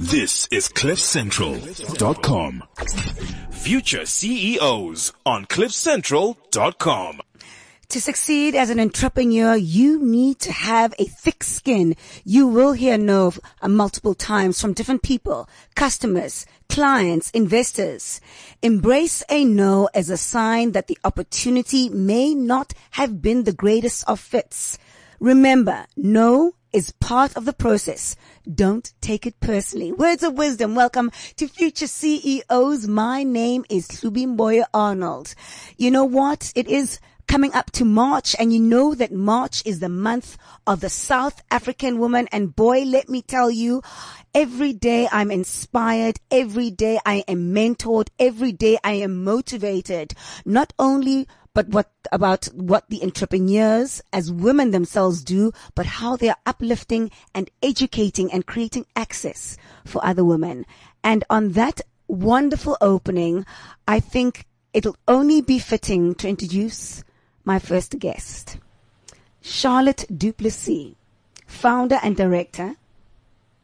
This is CliffCentral.com. Future CEOs on CliffCentral.com. To succeed as an entrepreneur, you need to have a thick skin. You will hear no uh, multiple times from different people, customers, clients, investors. Embrace a no as a sign that the opportunity may not have been the greatest of fits. Remember, no is part of the process. Don't take it personally. Words of wisdom. Welcome to future CEOs. My name is Mboya Arnold. You know what? It is coming up to March and you know that March is the month of the South African woman. And boy, let me tell you, every day I'm inspired. Every day I am mentored. Every day I am motivated. Not only but what about what the entrepreneurs as women themselves do, but how they are uplifting and educating and creating access for other women. And on that wonderful opening, I think it'll only be fitting to introduce my first guest, Charlotte du Plessis, founder and director,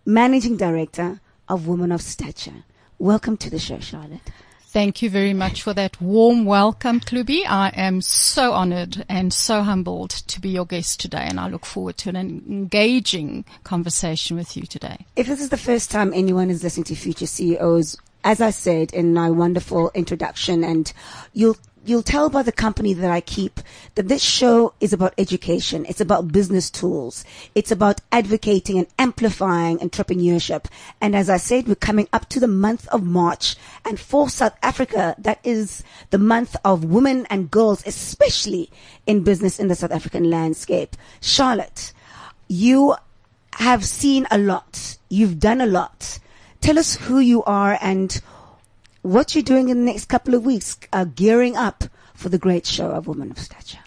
managing director of Women of Stature. Welcome to the show, Charlotte. Thank you very much for that warm welcome, Hlubi. I am so honored and so humbled to be your guest today, and I look forward to an engaging conversation with you today. If this is the first time anyone is listening to Future CEOs, as I said in my wonderful introduction, and you'll you'll tell by the company that I keep that this show is about education. It's about business tools. It's about advocating and amplifying entrepreneurship. And as I said, we're coming up to the month of March. And for South Africa, that is the month of women and girls, especially in business in the South African landscape. Charlotte, you have seen a lot. You've done a lot. Tell us who you are and what you're doing in the next couple of weeks, uh, gearing up for the great show of Women of Stature.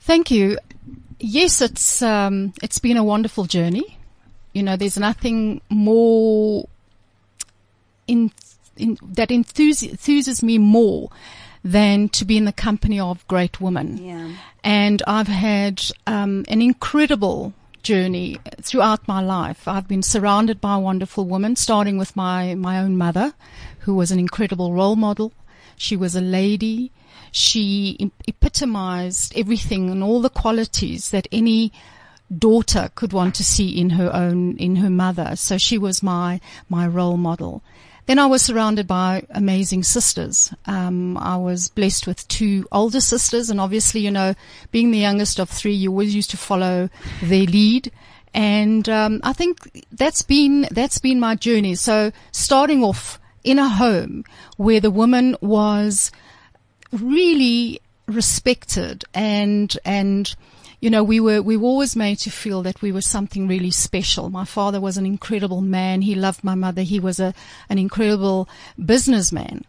Thank you. Yes, it's um, it's been a wonderful journey. You know, there's nothing more in, in that enthusi- enthuses me more than to be in the company of great women. Yeah. And I've had um, an incredible journey throughout my life. I've been surrounded by wonderful women, starting with my, my own mother, who was an incredible role model. She was a lady. She epitomized everything and all the qualities that any daughter could want to see in her own, in her mother. So she was my, my role model. Then I was surrounded by amazing sisters. Um, I was blessed with two older sisters, and obviously, you know, being the youngest of three, you always used to follow their lead. And um, I think that's been that's been my journey. So starting off in a home where the woman was really respected and and you know, we were, we were always made to feel that we were something really special. My father was an incredible man. He loved my mother. He was a, an incredible businessman.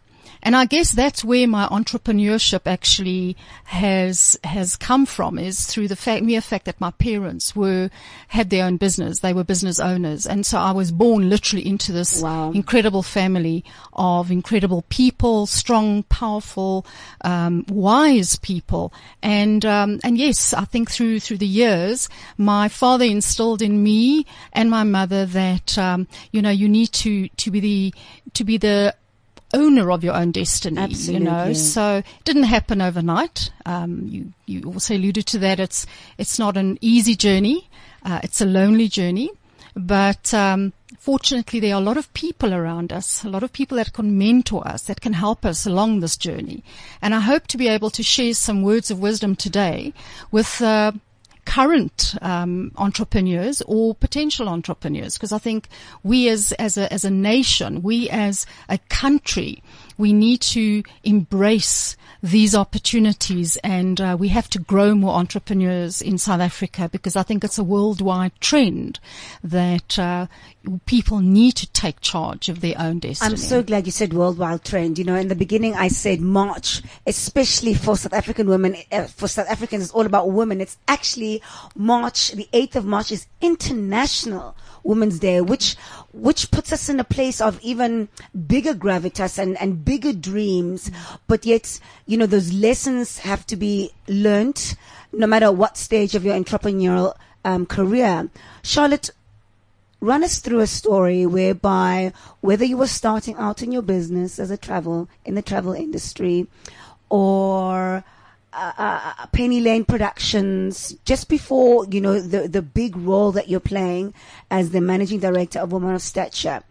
And I guess that's where my entrepreneurship actually has has come from is through the fact, mere fact that my parents were had their own business. They were business owners, and so I was born literally into this wow. incredible family of incredible people, strong, powerful, um, wise people. And um, and yes, I think through through the years, my father instilled in me and my mother that um, you know you need to to be the to be the owner of your own destiny. Absolutely. You know, so it didn't happen overnight. Um, you you also alluded to that. It's it's not an easy journey. Uh, it's a lonely journey, but um, fortunately there are a lot of people around us, a lot of people that can mentor us, that can help us along this journey. And I hope to be able to share some words of wisdom today with. Uh, current um, entrepreneurs or potential entrepreneurs? Because I think we as as a as a nation, we as a country, we need to embrace these opportunities and uh, we have to grow more entrepreneurs in South Africa because I think it's a worldwide trend that uh, people need to take charge of their own destiny. I'm so glad you said worldwide trend. You know, in the beginning I said March, especially for South African women, uh, for South Africans, it's all about women. It's actually March, the 8th of March is International Women's Day, which, which puts us in a place of even bigger gravitas and, and bigger dreams. But yet, you know, those lessons have to be learnt no matter what stage of your entrepreneurial um, career. Charlotte, run us through a story whereby whether you were starting out in your business as a travel in the travel industry or uh, uh, Penny Lane Productions just before you know the the big role that you're playing as the managing director of Women of Stature.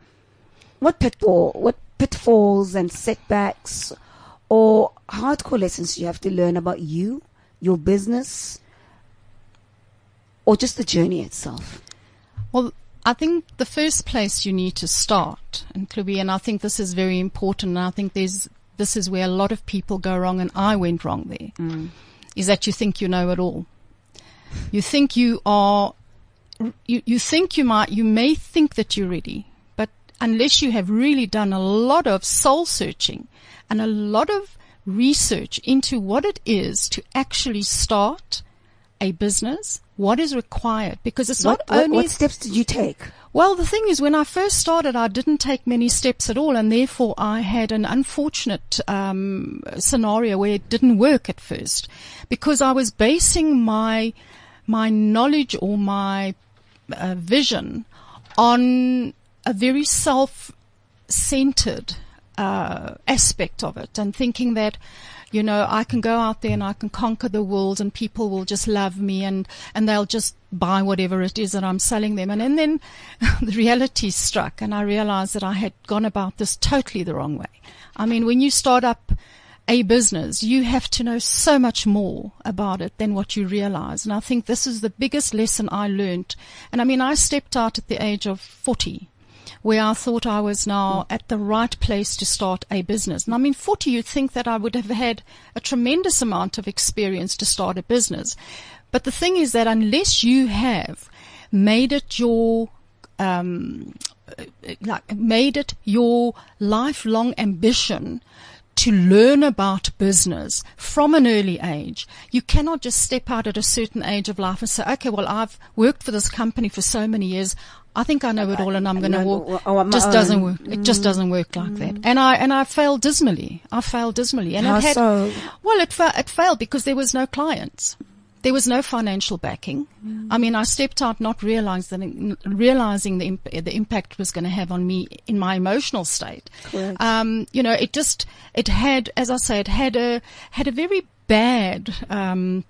What pitfall, what pitfalls and setbacks, or hardcore lessons you have to learn about you, your business, or just the journey itself? Well, I think the first place you need to start, and Hlubi, and I think this is very important, and I think there's, this is where a lot of people go wrong, and I went wrong there, Mm. is that you think you know it all. You think you are, you, you think you might, you may think that you're ready, but unless you have really done a lot of soul searching and a lot of research into what it is to actually start a business, what is required, because it's What, not what, only what steps did you take? well, the thing is, when I first started, I didn't take many steps at all, and therefore I had an unfortunate um, scenario where it didn't work at first, because I was basing my my knowledge or my uh, vision on a very self-centered uh, aspect of it, and thinking that you know, I can go out there and I can conquer the world and people will just love me and, and they'll just buy whatever it is that I'm selling them. And, and then the reality struck and I realized that I had gone about this totally the wrong way. I mean, when you start up a business, you have to know so much more about it than what you realize. And I think this is the biggest lesson I learned. And I mean, I stepped out at the age of 40 where I thought I was now at the right place to start a business. And I mean, 40, you'd think that I would have had a tremendous amount of experience to start a business. But the thing is that unless you have made it your, um, like made it your lifelong ambition to learn about business from an early age. You cannot just step out at a certain age of life and say, okay, well, I've worked for this company for so many years. I think I know it all and I'm going to walk. oh, on my just doesn't work. It just doesn't work like that. And I, and I failed dismally. I failed dismally. And How it had, so? well, it, fa- it failed because there was no clients. There was no financial backing. I mean, I stepped out not realizing, realizing the, imp- the impact was going to have on me in my emotional state. Um, you know, it just, it had, as I say, it had a, had a very bad, um,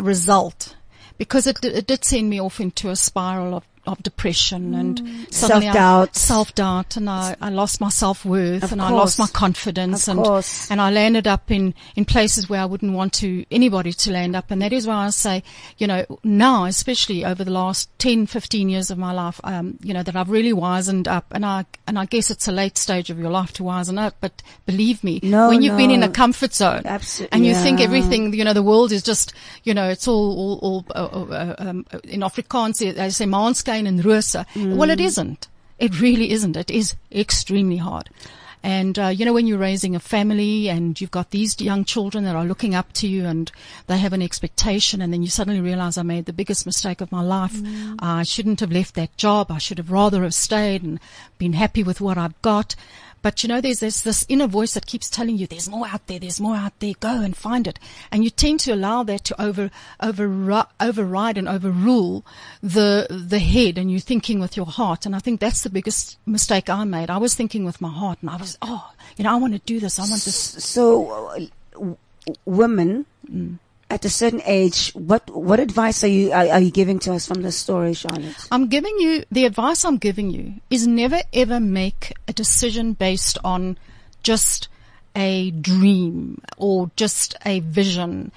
result because it, it did send me off into a spiral of, of depression and suddenly Self-doubt. self-doubt and I, I lost my self-worth Of and I lost my confidence Of and, course. and I landed up in, in places where I wouldn't want to, anybody to land up. And that is why I say, you know, now, especially over the last 10, 15 years of my life, um, you know, that I've really wisened up and I, and I guess it's a late stage of your life to wisen up, but believe me, No, when you've been in a comfort zone Absol- and you think everything, you know, the world is just, you know, it's all, all, all uh, uh, um, in Afrikaans, they say and rose. Well, it isn't. It really isn't. It is extremely hard. And, uh, you know, when you're raising a family and you've got these young children that are looking up to you and they have an expectation and then you suddenly realize I made the biggest mistake of my life. I shouldn't have left that job. I should have rather have stayed and been happy with what I've got. But you know, there's, there's this inner voice that keeps telling you there's more out there, there's more out there, go and find it. And you tend to allow that to over, over, override and overrule the, the head and you're thinking with your heart. And I think that's the biggest mistake I made. I was thinking with my heart and I was, oh, you know, I want to do this. I want this. So, uh, w- women Mm. At a certain age, what what advice are you are, are you giving to us from this story, Charlotte? I'm giving you, the advice I'm giving you is never ever make a decision based on just a dream or just a vision.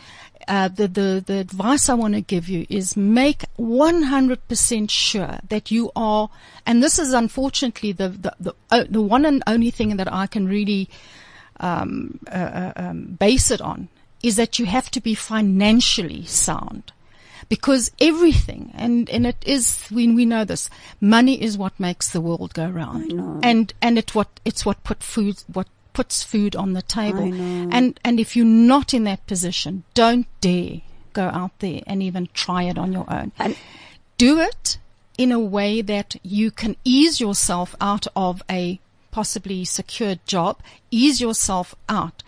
Uh, the, the, the advice I want to give you is make 100% sure that you are, and this is unfortunately the, the, the, uh, the one and only thing that I can really, um, uh, uh, um, base it on is that you have to be financially sound. Because everything and and it is we we know this money is what makes the world go round. And and it what it's what put food what puts food on the table. And and if you're not in that position don't dare go out there and even try it on your own. And do it in a way that you can ease yourself out of a possibly secured job, ease yourself out.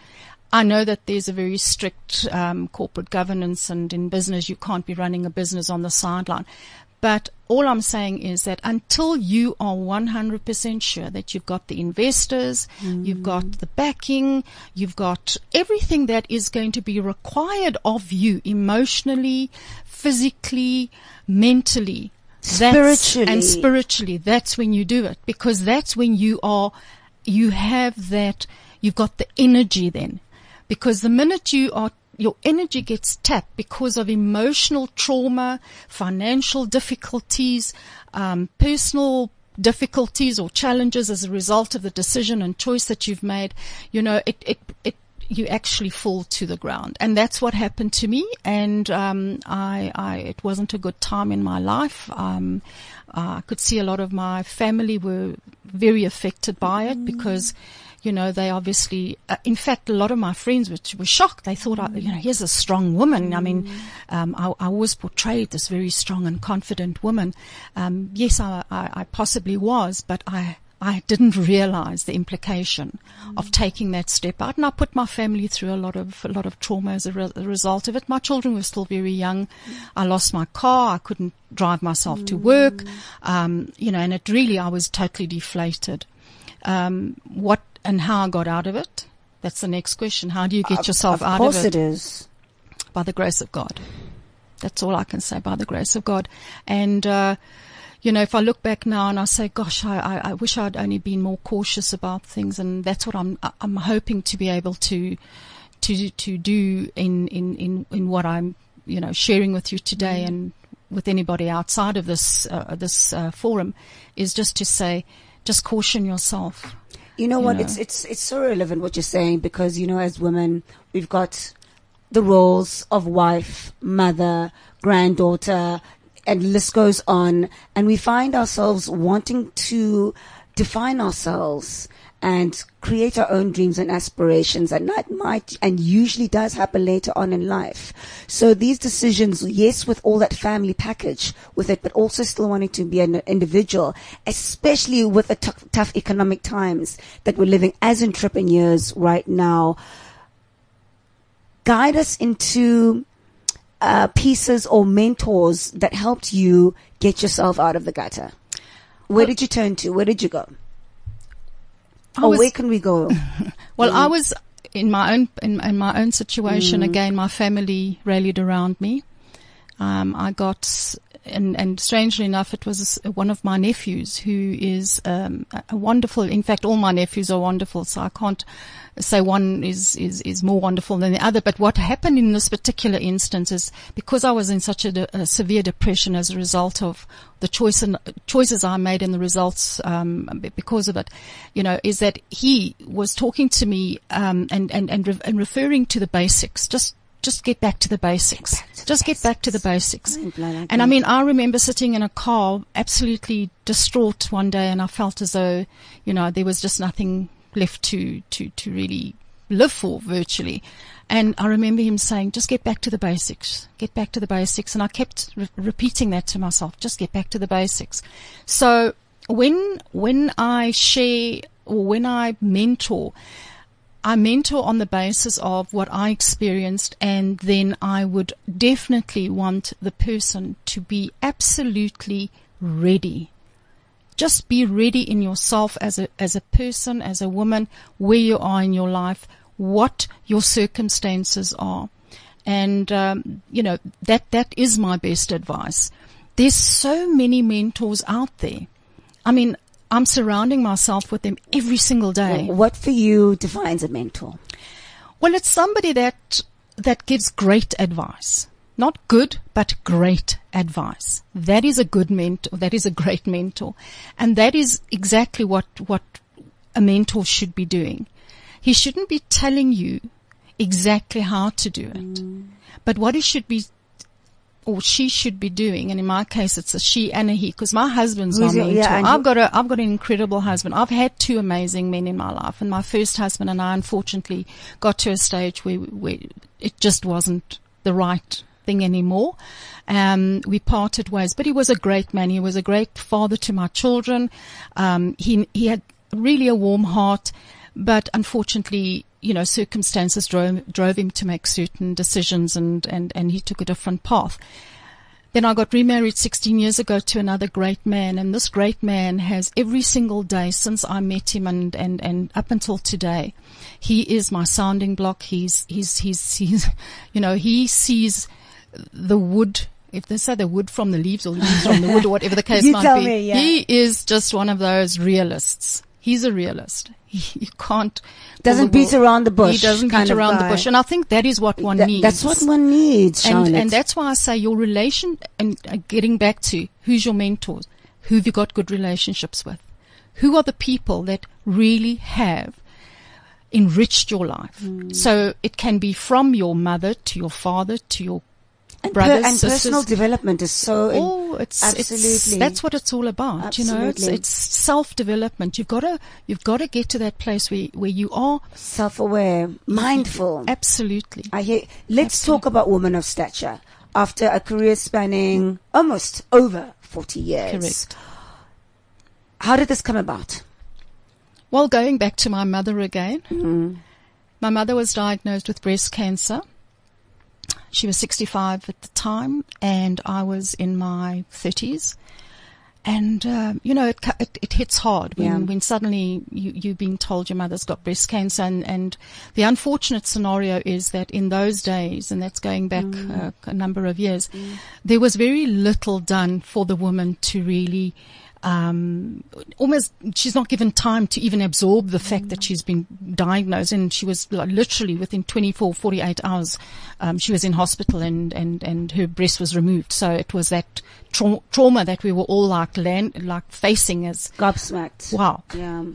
I know that there's a very strict um, corporate governance, and in business you can't be running a business on the sideline. But all I'm saying is that until you are 100% sure that you've got the investors, you've got the backing, you've got everything that is going to be required of you emotionally, physically, mentally, Spiritually. and spiritually, that's when you do it because that's when you are, you have that, you've got the energy then. Because the minute you are, your energy gets tapped because of emotional trauma, financial difficulties, um, personal difficulties or challenges as a result of the decision and choice that you've made, you know, it, it, it, you actually fall to the ground. And that's what happened to me. And, um, I, I, it wasn't a good time in my life. Um, I could see a lot of my family were very affected by it because, you know, they obviously, uh, in fact, a lot of my friends were, were shocked. They thought, I, you know, here's a strong woman. I mean, um, I, I was portrayed this very strong and confident woman. Um, yes, I, I, possibly was, but I, I didn't realize the implication of taking that step out, and I put my family through a lot of a lot of trauma as a, re- a result of it. My children were still very young. I lost my car. I couldn't drive myself to work. Um, you know, and it really I was totally deflated. Um, what and how I got out of it? That's the next question. How do you get yourself of out course of it? it is. by the grace of God. That's all I can say by the grace of God. And, uh, you know, if I look back now and I say, gosh, I, I, I wish I'd only been more cautious about things. And that's what I'm, I'm hoping to be able to, to, to do in, in, in, in what I'm, you know, sharing with you today and with anybody outside of this, uh, this, uh, forum is just to say, just caution yourself. You know what? It's it's it's so relevant what you're saying because you know, as women, we've got the roles of wife, mother, granddaughter, and the list goes on, and we find ourselves wanting to define ourselves and create our own dreams and aspirations and that might and usually does happen later on in life. So these decisions yes with all that family package with it but also still wanting to be an individual especially with the tough, tough economic times that we're living as entrepreneurs right now guide us into uh, pieces or mentors that helped you get yourself out of the gutter. Where did you turn to? Where did you go Or was- where can we go Well, I was in my own in, in my own situation again. My family rallied around me. Um, I got and and strangely enough, it was one of my nephews who is um, a- wonderful. In fact, all my nephews are wonderful, so I can't say one is is is more wonderful than the other. But what happened in this particular instance is because I was in such a, a severe depression as a result of the choice and choices I made and the results um, because of it, you know, is that he was talking to me um, and and and, re- and referring to the basics, just. Just get back to the basics. back to the just get back to the basics. And I mean, I remember sitting in a car, absolutely distraught one day, and I felt as though, you know, there was just nothing left to to to really live for virtually. And I remember him saying, "Just get back to the basics. Get back to the basics." And I kept re- repeating that to myself. Just get back to the basics. So when when I share or when I mentor, I mentor on the basis of what I experienced and then I would definitely want the person to be absolutely ready. Just be ready in yourself as a, as a person, as a woman, where you are in your life, what your circumstances are. And, um, you know, that, that is my best advice. There's so many mentors out there. I mean, I'm surrounding myself with them every single day. what for you defines a mentor Well, it's somebody that that gives great advice. Not good, but great advice. That is a good mentor. That is a great mentor. And that is exactly what, what a mentor should be doing. He shouldn't be telling you exactly how to do it. Mm. But what he should be or she should be doing, and in my case, it's a she and a he, because my husband's Who's my mentor. yeah, I've got a, I've got an incredible husband. I've had two amazing men in my life, and my first husband and I, unfortunately, got to a stage where, where it just wasn't the right thing anymore. Um, we parted ways, but he was a great man. He was a great father to my children. Um, he he had really a warm heart, but unfortunately, you know, circumstances drove drove him to make certain decisions, and and and he took a different path. Then I got remarried 16 years ago to another great man, and this great man has every single day since I met him and, and, and up until today, he is my sounding block. He's, he's, he's, he's, you know, he sees the wood if they say the wood from the leaves or leaves from the wood or whatever the case might be, me, yeah. he is just one of those realists. He's a realist. He, you can't Doesn't beat around the bush He doesn't beat around the bush, and I think that is what one That- needs. that's what one needs, and and that's why I say your relation and uh, getting back to who's your mentors, who have you got good relationships with, who are the people that really have enriched your life. Hmm. So it can be from your mother to your father to your and, per- and personal development is so. Oh, it's it's Absolutely. that's what it's all about. You know, it's it's self development. You've got to you've got to get to that place where where you are self-aware, mindful. absolutely. I hear. Let's talk about women of stature. After a career spanning almost over forty years, Correct. how did this come about? Well, going back to my mother again, Mm-hmm. my mother was diagnosed with breast cancer. She was 65 at the time, and I was in my 30s. And um, you know, it, it, it hits hard when Yeah. when suddenly you you're being told your mother's got breast cancer, and and the unfortunate scenario is that in those days, and that's going back uh, a number of years, there was very little done for the woman to really um, almost she's not given time to even absorb the fact that she's been diagnosed and she was like, literally within 24 48 hours um, she was in hospital and, and, and her breast was removed so it was that trau- trauma that we were all like land, like facing as Gobsmacked. wow Yeah.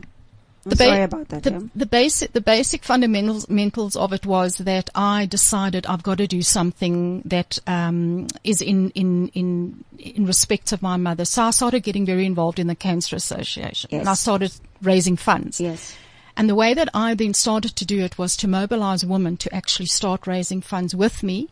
The ba- sorry about that. The, yeah. the basic, the basic fundamentals mentals of it was that I decided I've got to do something that um, is in in in in respect of my mother. So I started getting very involved in the Cancer Association, and I started raising funds. Yes. And the way that I then started to do it was to mobilize women to actually start raising funds with me.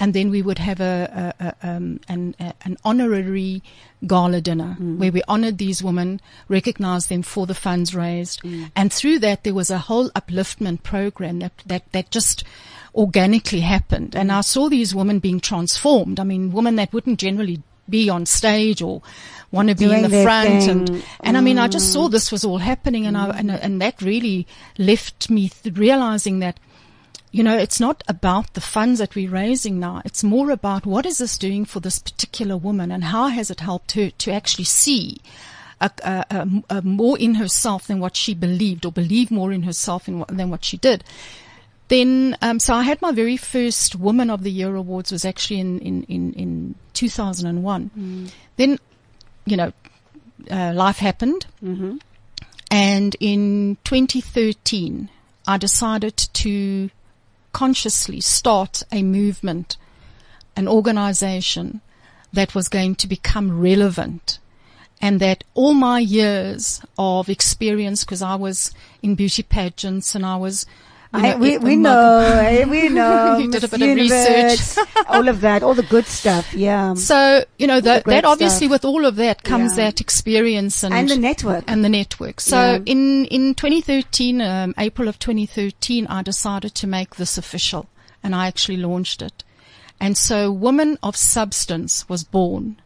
And then we would have a, a, a, um, an, a, an honorary gala dinner mm. where we honored these women, recognized them for the funds raised. Mm. And through that, there was a whole upliftment program that, that, that just organically happened. And mm. I saw these women being transformed. I mean, women that wouldn't generally be on stage or want to be Doing in the front thing. and and I mean I just saw this was all happening and I and, and that really left me th- realizing that you know it's not about the funds that we're raising now. It's more about what is this doing for this particular woman and how has it helped her to actually see a, a, a, more in herself than what she believed or believe more in herself in what, than what she did. Then um, so I had my very first Woman of the Year awards was actually in in in, in 2001. Then, you know, uh, life happened, and in 2013, I decided to consciously start a movement, an organization that was going to become relevant and that all my years of experience, because I was in beauty pageants and I was, I, we we know, eh, we know. You did a bit of research. All of that, all the good stuff. Yeah, So, you know, that, that obviously stuff. with all of that comes Yeah. that experience and, and the network. and the network. So Yeah. in, in 2013, um, April of 2013, I decided to make this official and I actually launched it. And so Woman of Substance was born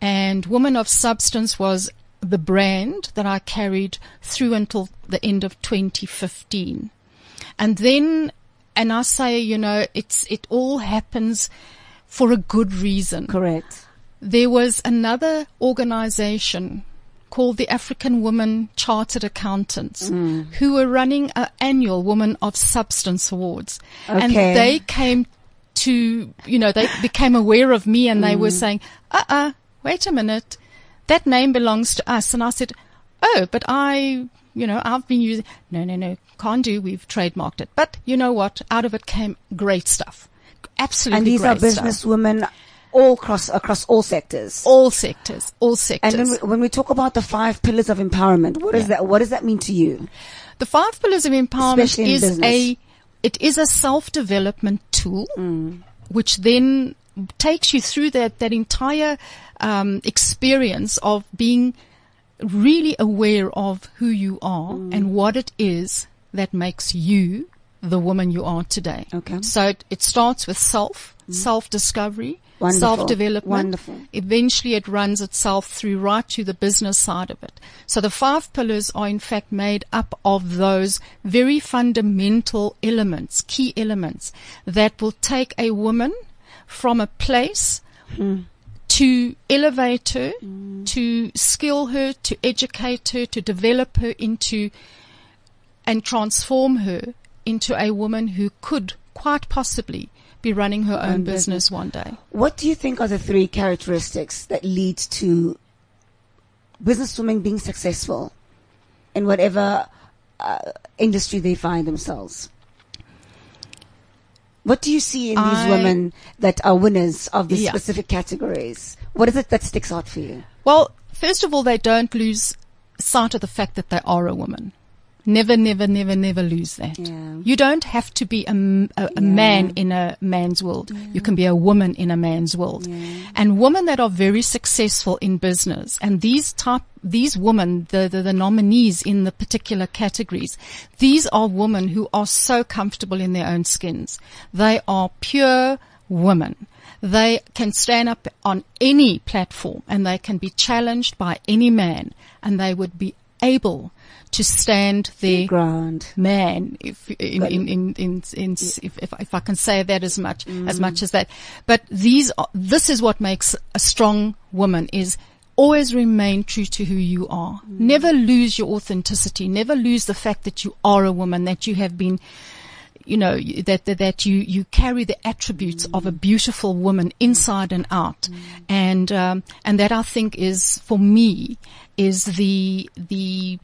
and Woman of Substance was the brand that I carried through until the end of 2015. And then, and I say, you know, it's, it all happens for a good reason Correct. there was another organization called the African Women Chartered Accountants Mm. who were running an annual Woman of Substance Awards. And they came to, you know, they became aware of me and they were Mm. saying, uh-uh, wait a minute. That name belongs to us. And I said, oh, but I, you know, I've been using, no, no, no, can't do. We've trademarked it. But you know what? Out of it came great stuff. Absolutely And these are business women all across across all sectors. All sectors, all sectors. and when we, when we talk about the five pillars of empowerment, what does Yeah. that what does that mean to you? The five pillars of empowerment is business. a it is a self development tool, Mm. which then takes you through that that entire um, experience of being really aware of who you are Mm. and what it is that makes you the woman you are today. Okay. So it, it starts with self, self discovery, Wonderful. self-development. Wonderful. Eventually it runs itself through right to the business side of it. So the five pillars are in fact made up of those very fundamental elements, key elements that will take a woman from a place to elevate her, to skill her, to educate her, to develop her into and transform her into a woman who could quite possibly be running her own business one day. What do you think are the three characteristics that lead to businesswomen being successful in whatever uh, industry they find themselves? What do you see in these women that are winners of these Yeah. specific categories? What is it that sticks out for you? Well, first of all, they don't lose sight of the fact that they are a woman. Never, never, never, never lose that. Yeah. You don't have to be a, a- a man in a man's world. You can be a woman in a man's world. And women that are very successful in business and these type, these women, the, the, the nominees in the particular categories, these are women who are so comfortable in their own skins. They are pure women. They can stand up on any platform and they can be challenged by any man and they would be able to stand their Ground. man, if in in in, in, in if, if if I can say that as much as mm. much as that. But these are, this is what makes a strong woman is always remain true to who you are. Mm. Never lose your authenticity. Never lose the fact that you are a woman. That you have been. You know that that, that you you carry the attributes of a beautiful woman inside and out, and um, and that I think is for me is the the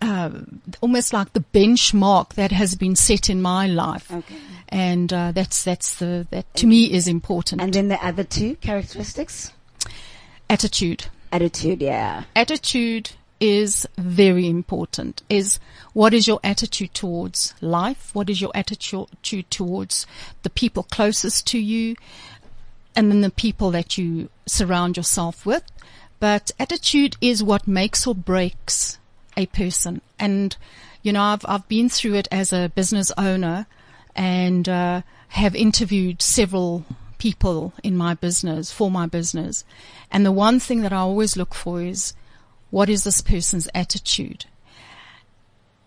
uh, almost like the benchmark that has been set in my life. Okay. And uh, that's that's the that to me is important. And then the other two characteristics? attitude, Attitude, yeah. attitude is very important. Is what is your attitude towards life? What is your attitude towards the people closest to you, and then the people that you surround yourself with? But attitude is what makes or breaks a person. And, you know, I've, I've been through it as a business owner and, uh, have interviewed several people in my business, for my business. And the one thing that I always look for is, what is this person's attitude?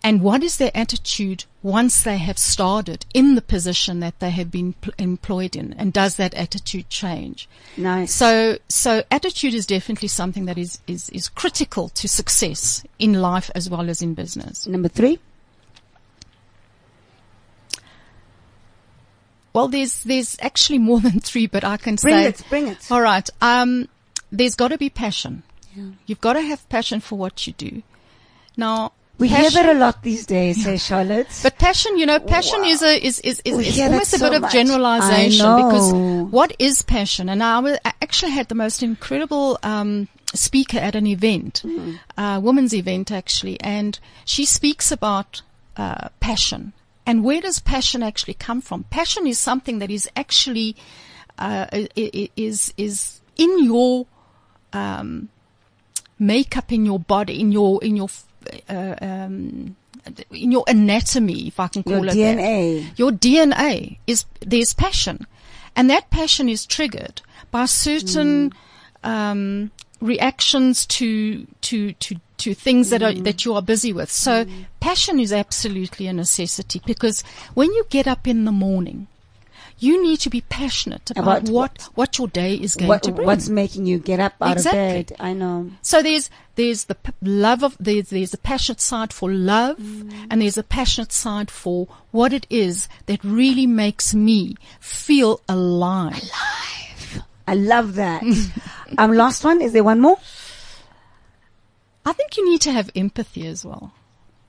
And what is their attitude once they have started in the position that they have been pl- employed in? And does that attitude change? Nice. So, so attitude is definitely something that is, is, is critical to success in life as well as in business. Number three? Well, there's, there's actually more than three, but I can Bring say. it, bring it. All right. Um, there's got to be passion. You've got to have passion for what you do. Now, We hear passion- that a lot these days, say Charlotte. But passion, you know, passion is a is is is, is almost a so bit of much. generalization because what is passion? And I, wa- I actually had the most incredible um, speaker at an event, Mm-hmm. a woman's event actually, and she speaks about uh, passion. And where does passion actually come from? Passion is something that is actually uh, i- i- is is in your um, makeup in your body, in your in your uh, um, in your anatomy, if I can call Your it DNA. that. Your DNA is there's passion, and that passion is triggered by certain um, reactions to to to to things that are that you are busy with. So passion is absolutely a necessity because when you get up in the morning. You need to be passionate about, About what, what your day is going What, to bring. what's making you get up out Exactly. of bed? I know. So there's there's the p- love of there's there's a passionate side for love, and there's a passionate side for what it is that really makes me feel alive. Alive. I love that. um, last one. Is there one more? I think you need to have empathy as well.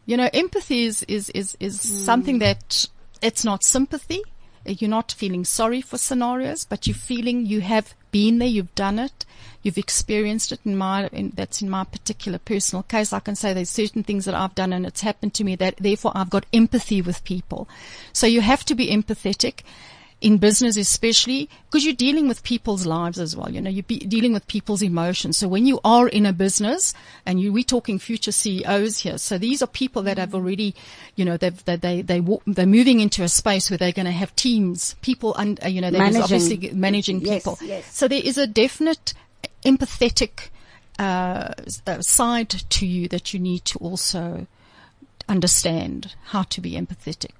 You know, empathy is is is, is something that it's not sympathy. Uh, you're not feeling sorry for scenarios, but you're feeling you have been there, you've done it, you've experienced it. In my, in, that's in my particular personal case. I can say there's certain things that I've done and it's happened to me that therefore I've got empathy with people. So you have to be empathetic. In business especially, because you're dealing with people's lives as well. You know, you're be dealing with people's emotions. So when you are in a business, and you, we're talking future CEOs here, so these are people that have already, you know, they've, they they they they're moving into a space where they're going to have teams, people, and uh, you know, they're obviously managing Yes, people. yes. So there is a definite empathetic uh, uh, side to you that you need to also understand how to be empathetic.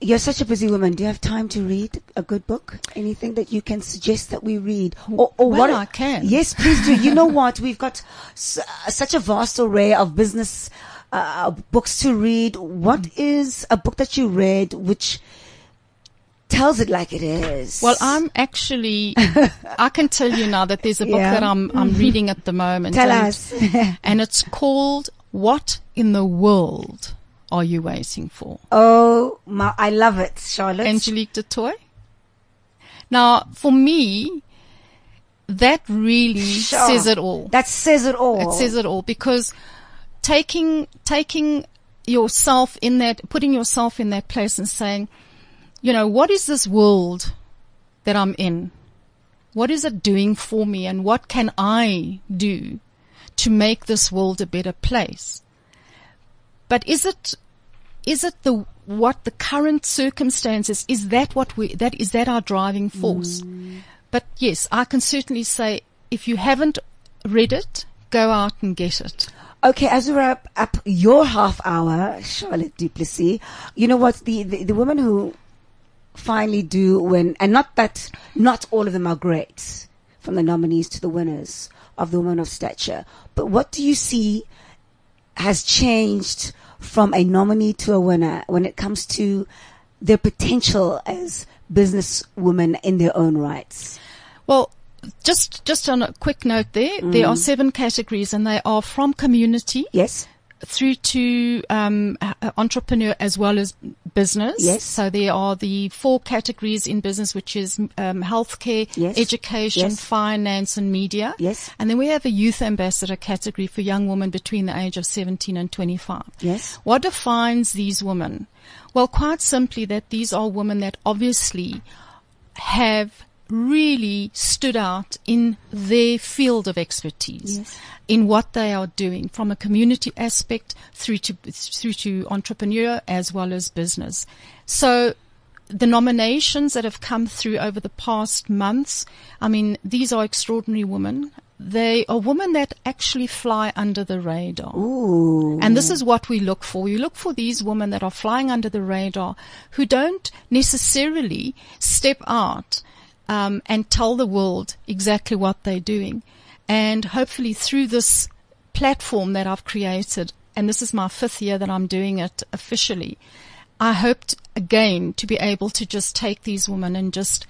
You're such a busy woman. Do you have time to read a good book? Anything that you can suggest that we read? Or, or Well, what? I can. Yes, please do. You know what? We've got s- uh, such a vast array of business uh, books to read. What mm. is a book that you read which tells it like it is? Well, I'm actually, I can tell you now that there's a book Yeah. that I'm, I'm mm-hmm. reading at the moment. Tell and, us. and it's called What in the World Are You Waiting For? oh, my, I love it, Charlotte. Angelique du Toit. Now, for me, that really Sure. says it all. That says it all. It says it all because taking taking yourself in that, putting yourself in that place and saying, you know, what is this world that I'm in? What is it doing for me, and what can I do to make this world a better place? But is it is it the what the current circumstances is that what we that is that our driving force? Mm. But yes, I can certainly say if you haven't read it, go out and get it. Okay, as we wrap up your half hour, Charlotte du Plessis, you know what? The, the, the women who finally do win, and not that, not all of them are great, from the nominees to the winners of the Women of Stature, but what do you see has changed from a nominee to a winner when it comes to their potential as businesswomen in their own rights? Well, just just on a quick note there, there mm. are seven categories, and they are from community Yes? Through to um, a- entrepreneur as well as business. Yes. So there are the four categories in business, which is um, healthcare, Yes. education, Yes. finance, and media. Yes. And then we have a youth ambassador category for young women between the age of 17 and 25. Yes? What defines these women? Well, quite simply that these are women that obviously have really stood out in their field of expertise Yes. in what they are doing from a community aspect through to through to entrepreneur as well as business. So the nominations that have come through over the past months, I mean, these are extraordinary women. They are women that actually fly under the radar. Ooh. And this is what we look for. We look for these women that are flying under the radar who don't necessarily step out um, and tell the world exactly what they're doing. And hopefully through this platform that I've created, and this is my fifth year that I'm doing it officially, I hoped again to be able to just take these women and just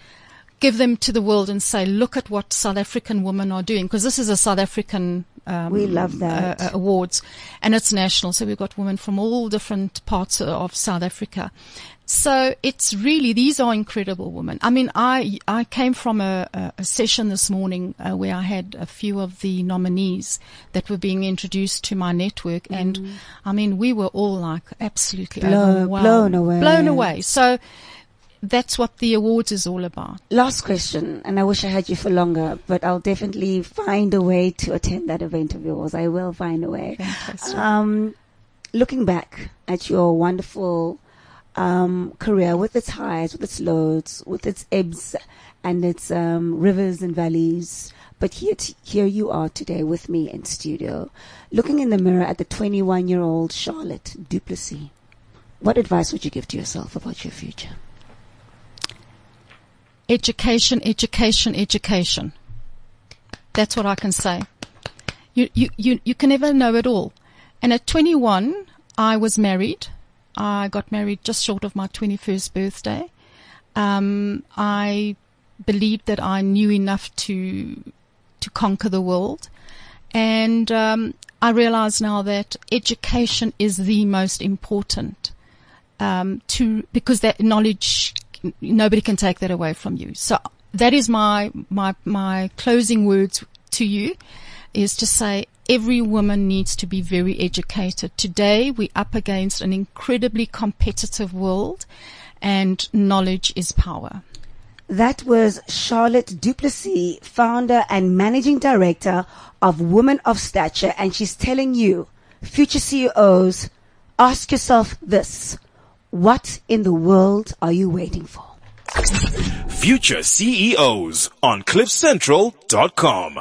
give them to the world and say, look at what South African women are doing, because this is a South African um, We love that. uh, uh, awards, and it's national. So we've got women from all different parts of- of South Africa. So it's really these are incredible women. I mean, I I came from a, a, session this morning uh, where I had a few of the nominees that were being introduced to my network, and I mean, we were all like absolutely Mm. Blown- away. blown away. So that's what the awards is all about. Last question, and I wish I had you for longer, but I'll definitely find a way to attend that event of yours. I will find a way. Um, looking back at your wonderful um, career with its highs, with its lows, with its ebbs and its um, rivers and valleys, but here, t- here you are today with me in studio, looking in the mirror at the 21 year old Charlotte du Plessis. What advice would you give to yourself about your future? education, education, education. That's what I can say. You, you, you, you can never know it all. And at 21, I was married. I got married just short of my 21st birthday. Um, I believed that I knew enough to, to conquer the world. And, um, I realize now that education is the most important um, to because that knowledge nobody can take that away from you. So that is my my my closing words to you is to say every woman needs to be very educated. Today we're up against an incredibly competitive world and knowledge is power. That was Charlotte du Plessis, founder and managing director of Women of Stature. And she's telling you, future CEOs, ask yourself this. What in the world are you waiting for? Future CEOs on CliffCentral.com.